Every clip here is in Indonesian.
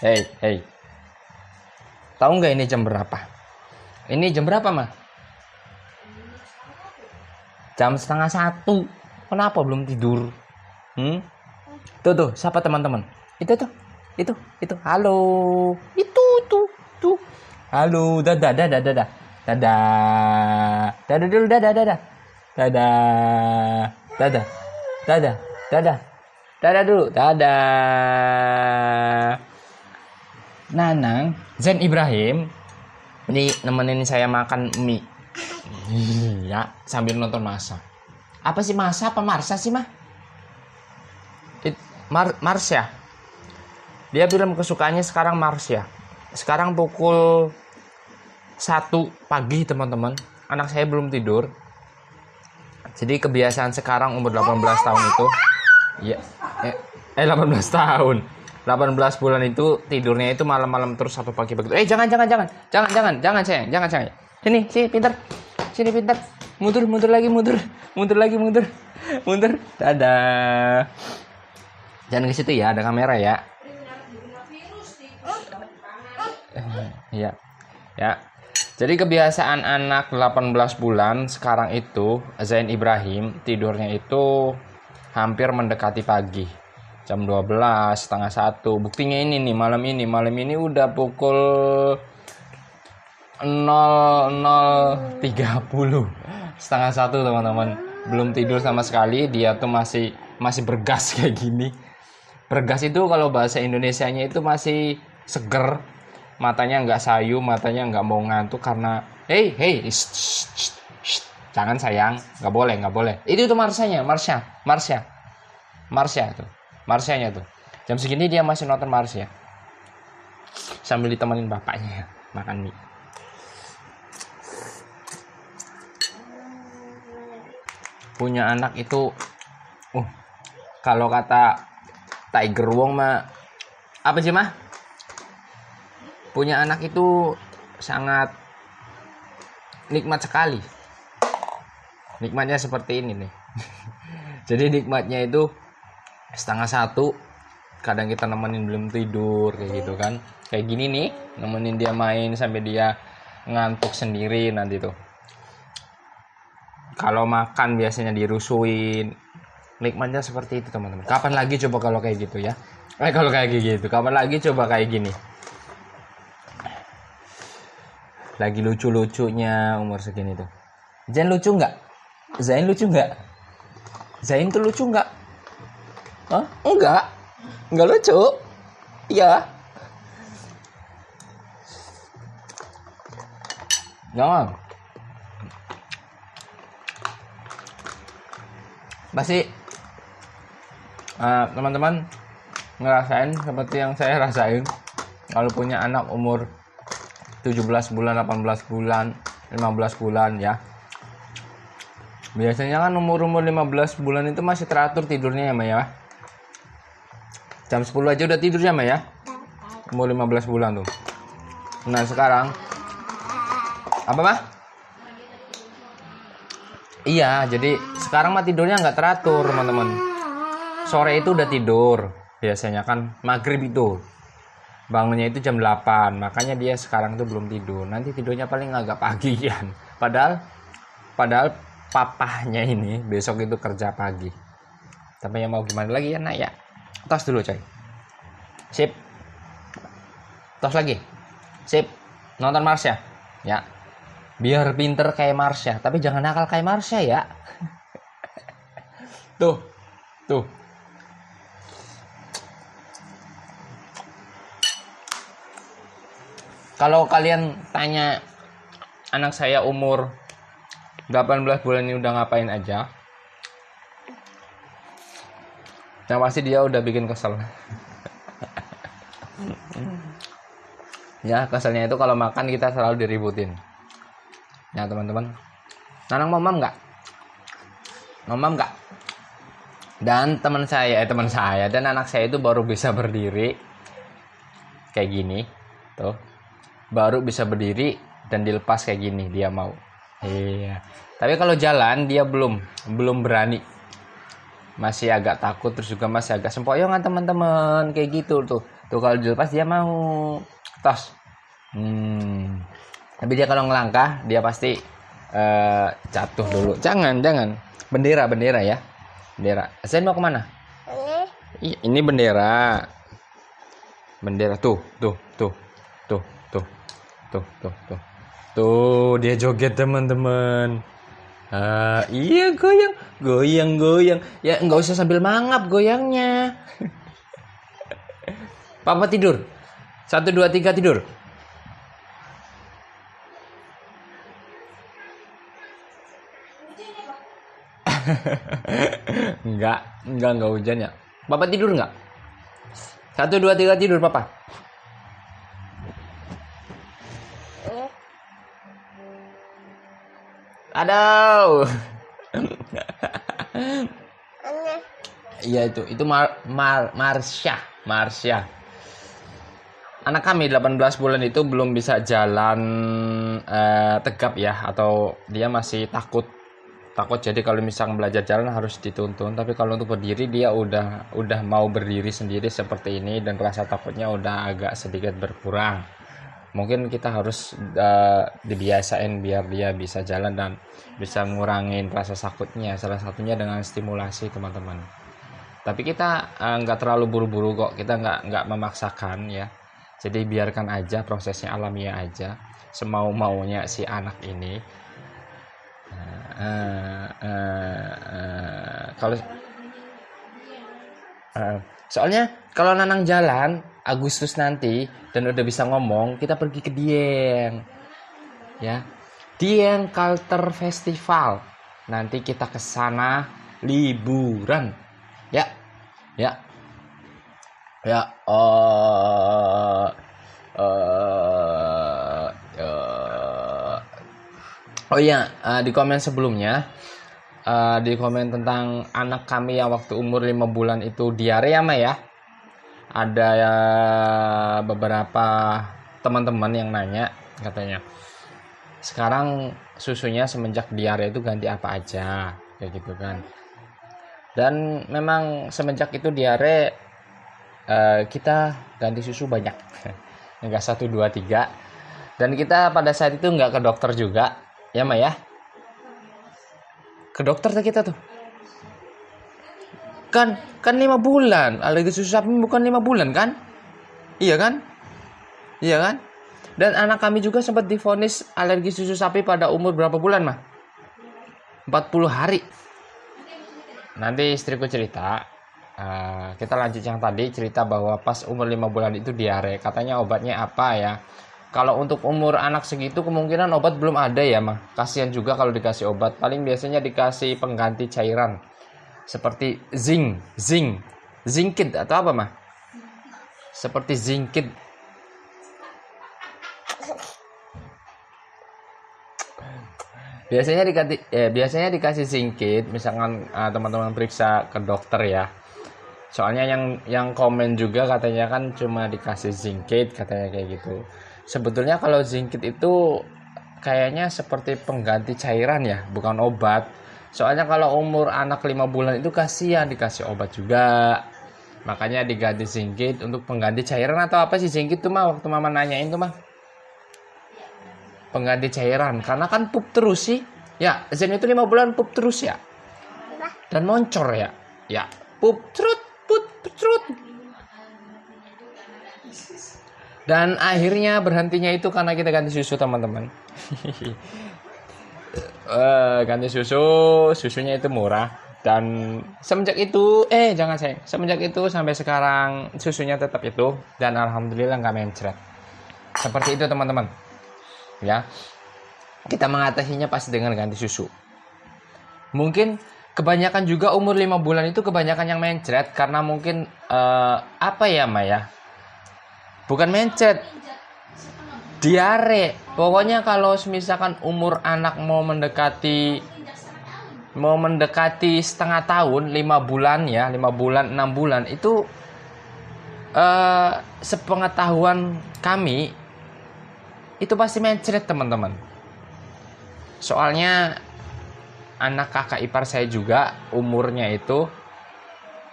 Hei, hei. Tahu nggak ini jam berapa? Ini jam berapa, mah? Jam setengah satu. Kenapa belum tidur? Hmm? Tuh tuh, siapa teman-teman? Itu tuh, itu, itu. Halo, itu tuh, tuh. Halo, dadah, dadah, dadah, dadah, dadah dulu, dadah, dadah, dadah, dadah, dadah, dadah, dadah dulu, dadah. Nanang, Zen Ibrahim, ini nemenin saya makan mie. Iya, sambil nonton masa. Apa sih masa apa Marsa sih mah? It, Mar Marsya. Dia bilang kesukaannya sekarang Marsya. Sekarang pukul 1 pagi teman-teman. Anak saya belum tidur. Jadi kebiasaan sekarang umur 18 tahun itu. Iya. Eh, eh 18 tahun. 18 bulan itu tidurnya itu malam-malam terus satu pagi begitu. Eh jangan jangan jangan. Jangan jangan jangan sayang, jangan sayang. Sini, sini pintar. Sini pintar. Mundur, mundur lagi, mundur. Mundur lagi, mundur. Mundur. Dadah. Jangan ke situ ya, ada kamera ya. Iya. Ya. Jadi kebiasaan anak 18 bulan sekarang itu Zain Ibrahim tidurnya itu hampir mendekati pagi. Jam 12, setengah satu. Buktinya ini nih malam ini, malam ini udah pukul 00.30 setengah satu teman-teman. Belum tidur sama sekali. Dia tuh masih masih bergas kayak gini. Bergas itu kalau bahasa Indonesianya itu masih seger. Matanya nggak sayu matanya nggak mau ngantuk karena hey hey jangan sayang. Nggak boleh nggak boleh. Itu tuh Marsanya Marsha Marsha. Marsha tuh Marsyanya tuh. Jam segini dia masih nonton Marsha sambil ditemenin bapaknya makan mie. Punya anak itu uh kalau kata Tiger Wong mah apa sih mah? Punya anak itu sangat nikmat sekali. Nikmatnya seperti ini nih. Jadi nikmatnya itu setengah satu kadang kita nemenin belum tidur kayak gitu kan. Kayak gini nih nemenin dia main sampai dia ngantuk sendiri nanti tuh. Kalau makan biasanya dirusuin nikmatnya seperti itu teman-teman. Kapan lagi coba kalau kayak gitu ya? Eh kalau kayak gitu. Kapan lagi coba kayak gini? Lagi lucu-lucunya umur segini tuh. Zain lucu nggak? Zain lucu nggak? Zain tuh lucu nggak Hah? enggak. Enggak lucu. Iya. Jangan. Pasti uh, teman-teman ngerasain seperti yang saya rasain. Kalau punya anak umur 17 bulan 18 bulan 15 bulan ya. Biasanya kan umur-umur 15 bulan itu masih teratur tidurnya ya Maya jam 10 aja udah tidur ya Maya umur 15 bulan tuh. Nah sekarang. Apa mah iya jadi sekarang mah tidurnya nggak teratur teman-teman. Sore itu udah tidur. Biasanya kan maghrib itu. Bangunnya itu jam 8 makanya dia sekarang tuh belum tidur. Nanti tidurnya paling agak pagian padahal padahal papahnya ini besok itu kerja pagi. Tapi yang mau gimana lagi ya nak ya tos dulu coy. Sip. Tos lagi. Sip. Nonton Marsha ya? Biar pinter kayak Marsha tapi jangan nakal kayak Marsha ya tuh. Tuh. Kalau kalian tanya anak saya umur 18 bulan ini udah ngapain aja yang pasti dia udah bikin kesel. Ya keselnya itu kalau makan kita selalu diributin. Ya teman-teman. Nanang mamam nggak? Mamam nggak? Dan teman saya eh teman saya dan anak saya itu baru bisa berdiri kayak gini tuh. Baru bisa berdiri dan dilepas kayak gini dia mau. Iya. Tapi kalau jalan dia belum belum berani masih agak takut terus juga masih agak sempoyongan teman-teman kayak gitu tuh. Tuh kalau dilepas dia mau tos. Hmm. tapi dia kalau ngelangkah dia pasti uh, jatuh dulu. Jangan jangan. Bendera bendera ya. Bendera. Zen mau ke mana? Ini. Ini bendera. Bendera tuh tuh tuh tuh tuh tuh tuh tuh. Tuh dia joget teman-teman Uh, iya goyang, goyang, goyang. Ya nggak usah sambil mangap goyangnya. Papa tidur. Satu dua tiga tidur. enggak, enggak, enggak hujan ya. Papa tidur enggak? Satu dua tiga tidur papa. Aduh. Iya itu, itu Mar Mar Marsha, Marsha. Anak kami 18 bulan itu belum bisa jalan eh, tegap ya atau dia masih takut takut jadi kalau misalnya belajar jalan harus dituntun tapi kalau untuk berdiri dia udah udah mau berdiri sendiri seperti ini dan rasa takutnya udah agak sedikit berkurang mungkin kita harus uh, dibiasain biar dia bisa jalan dan bisa ngurangin rasa sakitnya salah satunya dengan stimulasi teman-teman. Tapi kita uh, nggak terlalu buru-buru kok. Kita nggak nggak memaksakan ya. Jadi biarkan aja prosesnya alamiah aja semau maunya si anak ini. Uh, uh, uh, kalau uh, soalnya kalau nanang jalan Agustus nanti dan udah bisa ngomong, kita pergi ke Dieng. Ya. Dieng Culture Festival. Nanti kita ke sana liburan. Ya. Ya. Ya. Uh, uh, uh, oh iya, di komen sebelumnya uh, di komen tentang anak kami yang waktu umur 5 bulan itu diare ya, Ma ya ada ya beberapa teman-teman yang nanya katanya sekarang susunya semenjak diare itu ganti apa aja? Kayak gitu kan. Dan memang semenjak itu diare uh, kita ganti susu banyak. Enggak satu dua tiga. Dan kita pada saat itu nggak ke dokter juga ya Maya ke dokter kita tuh kan kan lima bulan. Alergi susu sapi bukan lima bulan kan? Iya kan? Iya kan? Dan anak kami juga sempat difonis alergi susu sapi pada umur berapa bulan mah 40 hari. Nanti istriku cerita. Uh, kita lanjut yang tadi cerita bahwa pas umur lima bulan itu diare. Katanya obatnya apa ya? Kalau untuk umur anak segitu kemungkinan obat belum ada ya mah kasihan juga kalau dikasih obat. Paling biasanya dikasih pengganti cairan seperti zinc, zinc, zinkid atau apa mah? Seperti zinkid. Biasanya dikasih eh, biasanya dikasih zinkid, misalkan uh, teman-teman periksa ke dokter ya. Soalnya yang yang komen juga katanya kan cuma dikasih zinkid katanya kayak gitu. Sebetulnya kalau zinkid itu kayaknya seperti pengganti cairan ya, bukan obat Soalnya kalau umur anak 5 bulan itu kasihan dikasih obat juga. Makanya diganti singkit untuk pengganti cairan atau apa sih singkit tuh mah waktu mama nanyain tuh mah. Pengganti cairan karena kan pup terus sih. Ya, Zen itu 5 bulan pup terus ya. Dan moncor ya. Ya, pup trut put trut. Dan akhirnya berhentinya itu karena kita ganti susu teman-teman. uh, ganti susu susunya itu murah. Dan semenjak itu eh jangan saya semenjak itu sampai sekarang susunya tetap itu. Dan alhamdulillah nggak mencret. Seperti itu teman-teman. Ya. Kita mengatasinya pasti dengan ganti susu. Mungkin kebanyakan juga umur 5 bulan itu kebanyakan yang mencret karena mungkin uh, apa ya Maya bukan mencret diare. Pokoknya kalau misalkan umur anak mau mendekati mau mendekati setengah tahun lima bulan ya lima bulan enam bulan itu uh, sepengetahuan kami itu pasti mencret teman-teman. Soalnya anak kakak ipar saya juga umurnya itu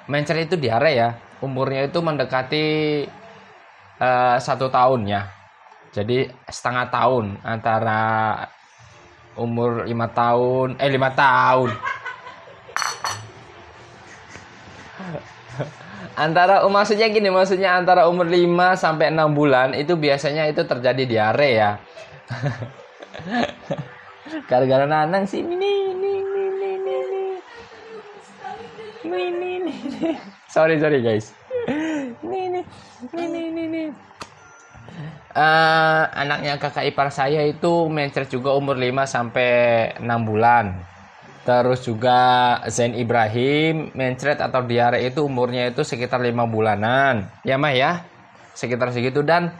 mencret itu diare ya. Umurnya itu mendekati uh, satu tahun ya jadi setengah tahun antara umur lima tahun eh lima tahun. Antara um, maksudnya gini maksudnya antara umur 5 sampai 6 bulan itu biasanya itu terjadi diare ya. Gara-gara nanang sih ini ini ini ini ini ini ini sorry sorry guys uh, anaknya kakak ipar saya itu mencret juga umur 5 sampai 6 bulan. Terus juga Zain Ibrahim mencret atau diare itu umurnya itu sekitar lima bulanan. Ya mah ya, sekitar segitu. Dan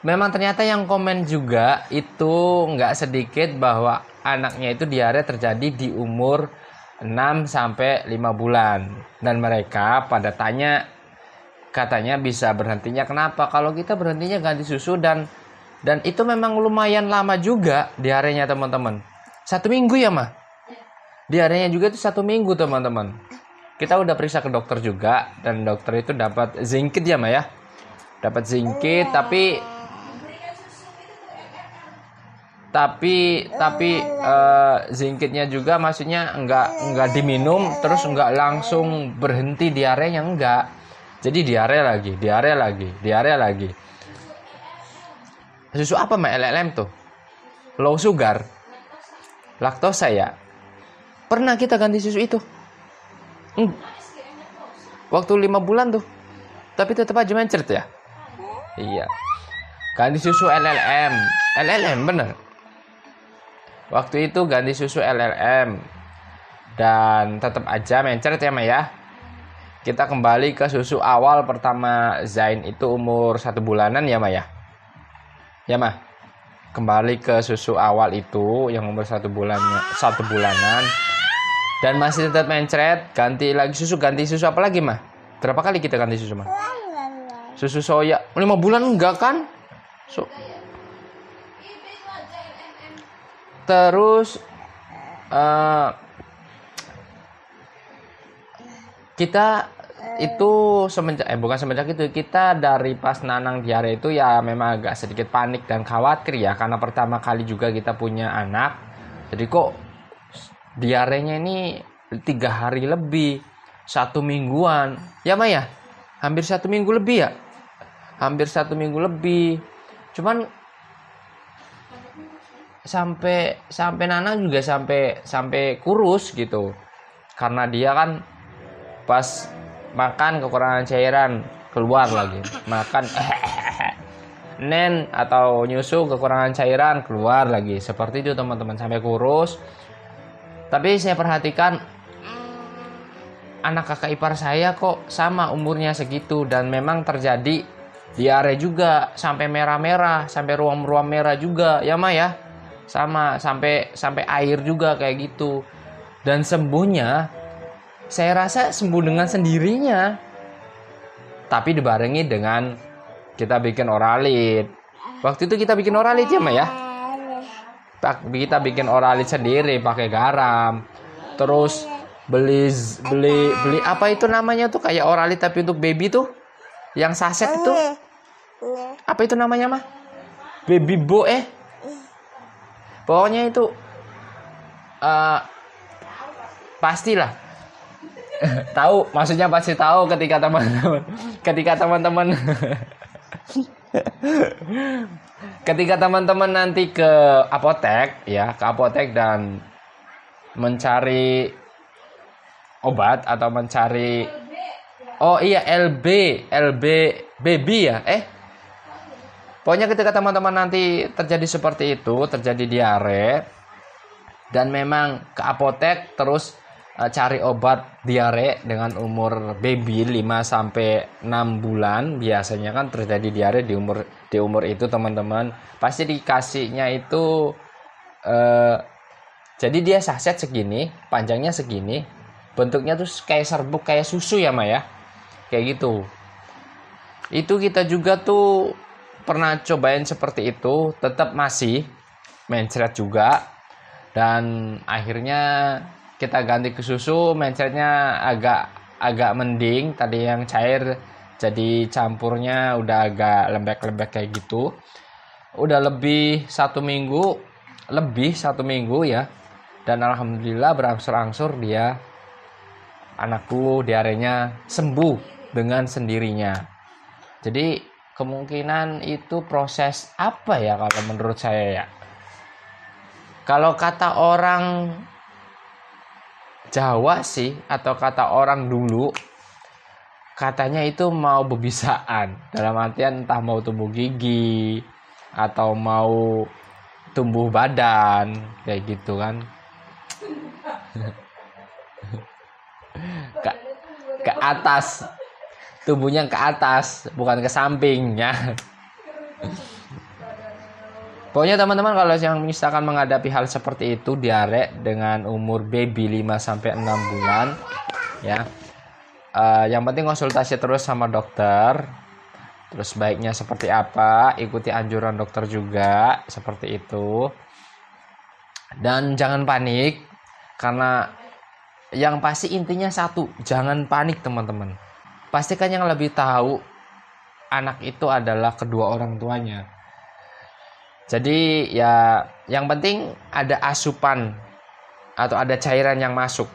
memang ternyata yang komen juga itu nggak sedikit bahwa anaknya itu diare terjadi di umur 6 sampai 5 bulan. Dan mereka pada tanya katanya bisa berhentinya. Kenapa? Kalau kita berhentinya ganti susu dan dan itu memang lumayan lama juga diarenya teman-teman. Satu minggu ya mah diarenya juga itu satu minggu teman-teman. Kita udah periksa ke dokter juga dan dokter itu dapat zingkit ya Maya dapat zingkit tapi tapi tapi uh, zingkitnya juga maksudnya enggak enggak diminum terus enggak langsung berhenti diarenya enggak jadi diare lagi diare lagi diare lagi susu apa mbak LLM tuh low sugar laktosa ya Pernah kita ganti susu itu. Hmm. Waktu lima bulan tuh. Tapi tetap aja mencret ya. Iya. Ganti susu LLM. LLM bener. Waktu itu ganti susu LLM. Dan tetap aja mencret ya Maya. Kita kembali ke susu awal pertama Zain itu umur satu bulanan ya Maya. Ya? Mah. Kembali ke susu awal itu yang umur satu bulannya satu bulanan. Dan masih tetap mencret ganti lagi susu ganti susu apa lagi mah berapa kali kita ganti susu mah susu soya. Lima bulan enggak kan? So terus uh, kita itu semenjak eh bukan semenjak itu kita dari pas nanang diare itu ya memang agak sedikit panik dan khawatir ya karena pertama kali juga kita punya anak. Jadi kok diarenya ini tiga hari lebih satu mingguan. Ya Maya hampir satu minggu lebih ya? Hampir satu minggu lebih. Cuman sampai sampai Nana juga sampai sampai kurus gitu. Karena dia kan pas makan kekurangan cairan keluar lagi. Makan nen atau nyusu kekurangan cairan keluar lagi. Seperti itu teman-teman. Sampai kurus. Tapi saya perhatikan anak kakak ipar saya kok sama umurnya segitu. Dan memang terjadi diare juga sampai merah-merah, sampai ruam-ruam merah juga. Ya Ma ya. Sama sampai sampai air juga kayak gitu. Dan sembuhnya saya rasa sembuh dengan sendirinya. Tapi dibarengi dengan kita bikin oralit. Waktu itu kita bikin oralit ya Ma ya? Kita bikin oralit sendiri pakai garam. Terus beli beli beli apa itu namanya tuh? Kayak oralit tapi untuk baby tuh? Yang saset itu? Apa itu namanya mah baby bo eh? Pokoknya itu uh, pastilah tahu maksudnya pasti tahu ketika teman-teman ketika teman-teman. Ketika teman-teman nanti ke apotek ya ke apotek dan mencari obat atau mencari oh iya LB LB baby ya eh. Pokoknya ketika teman-teman nanti terjadi seperti itu terjadi diare dan memang ke apotek terus uh, cari obat diare dengan umur baby 5 sampai 6 bulan biasanya kan terjadi diare di umur di umur itu teman-teman. Pasti dikasihnya itu uh, jadi dia saset segini panjangnya segini bentuknya tuh kayak serbuk kayak susu ya Maya kayak gitu. Itu kita juga tuh pernah cobain seperti itu tetap masih mencret juga dan akhirnya kita ganti ke susu mencetnya agak agak mending. Tadi yang cair jadi campurnya udah agak lembek-lembek kayak gitu. Udah lebih satu minggu lebih satu minggu ya. Dan alhamdulillah berangsur-angsur dia anakku diarenya sembuh dengan sendirinya. Jadi kemungkinan itu proses apa ya kalau menurut saya ya? Kalau kata orang Jawa sih atau kata orang dulu katanya itu mau bebisaan. Dalam artian entah mau tumbuh gigi atau mau tumbuh badan kayak gitu kan. Ke, ke atas. Tumbuhnya ke atas bukan ke sampingnya Pokoknya teman-teman kalau yang misalkan menghadapi hal seperti itu diare dengan umur baby 5 sampai 6 bulan ya. Uh, yang penting konsultasi terus sama dokter. Terus baiknya seperti apa? Ikuti anjuran dokter juga seperti itu. Dan jangan panik karena yang pasti intinya satu, jangan panik teman-teman. Pastikan yang lebih tahu anak itu adalah kedua orang tuanya jadi ya yang penting ada asupan atau ada cairan yang masuk.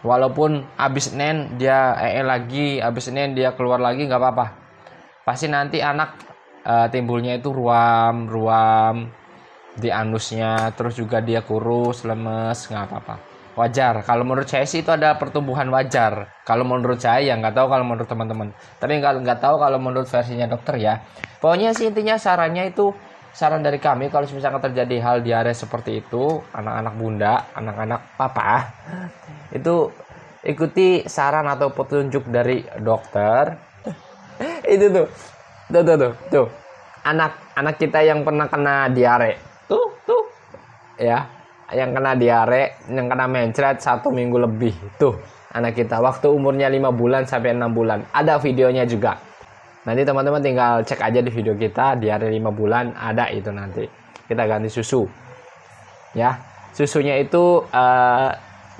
Walaupun habis nen dia ee lagi, habis nen dia keluar lagi nggak apa-apa. Pasti nanti anak uh, timbulnya itu ruam, ruam di anusnya, terus juga dia kurus, lemes, nggak apa-apa. Wajar. Kalau menurut saya sih itu ada pertumbuhan wajar. Kalau menurut saya ya nggak tahu kalau menurut teman-teman. Tapi nggak nggak tahu kalau menurut versinya dokter ya. Pokoknya sih intinya sarannya itu saran dari kami kalau misalkan terjadi hal diare seperti itu anak-anak bunda anak-anak papa itu ikuti saran atau petunjuk dari dokter. Itu tuh. Tuh tuh tuh, tuh. anak anak kita yang pernah kena diare. Tuh tuh. Ya yang kena diare yang kena mencret satu minggu lebih. Tuh anak kita. Waktu umurnya lima bulan sampai enam bulan. Ada videonya juga Nanti teman-teman tinggal cek aja di video kita di hari 5 bulan ada itu nanti. Kita ganti susu. Ya. Susunya itu uh,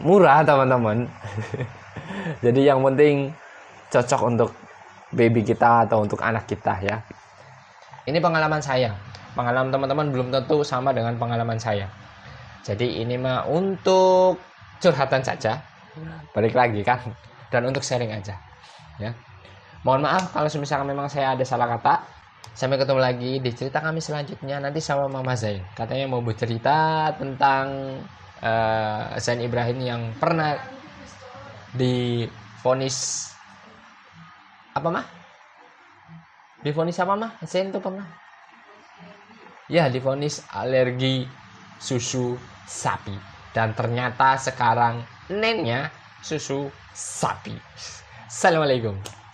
murah teman-teman. Jadi yang penting cocok untuk baby kita atau untuk anak kita ya. Ini pengalaman saya. Pengalaman teman-teman belum tentu sama dengan pengalaman saya. Jadi ini mah untuk curhatan saja. Balik lagi kan dan untuk sharing aja. Ya. Mohon maaf kalau misalkan memang saya ada salah kata. Sampai ketemu lagi di cerita kami selanjutnya nanti sama Mama Zain. Katanya mau bercerita tentang uh, Zain Ibrahim yang pernah difonis apa mah? Difonis apa mah? Zain tuh pernah? Ya, difonis alergi susu sapi dan ternyata sekarang nennya susu sapi. Assalamualaikum.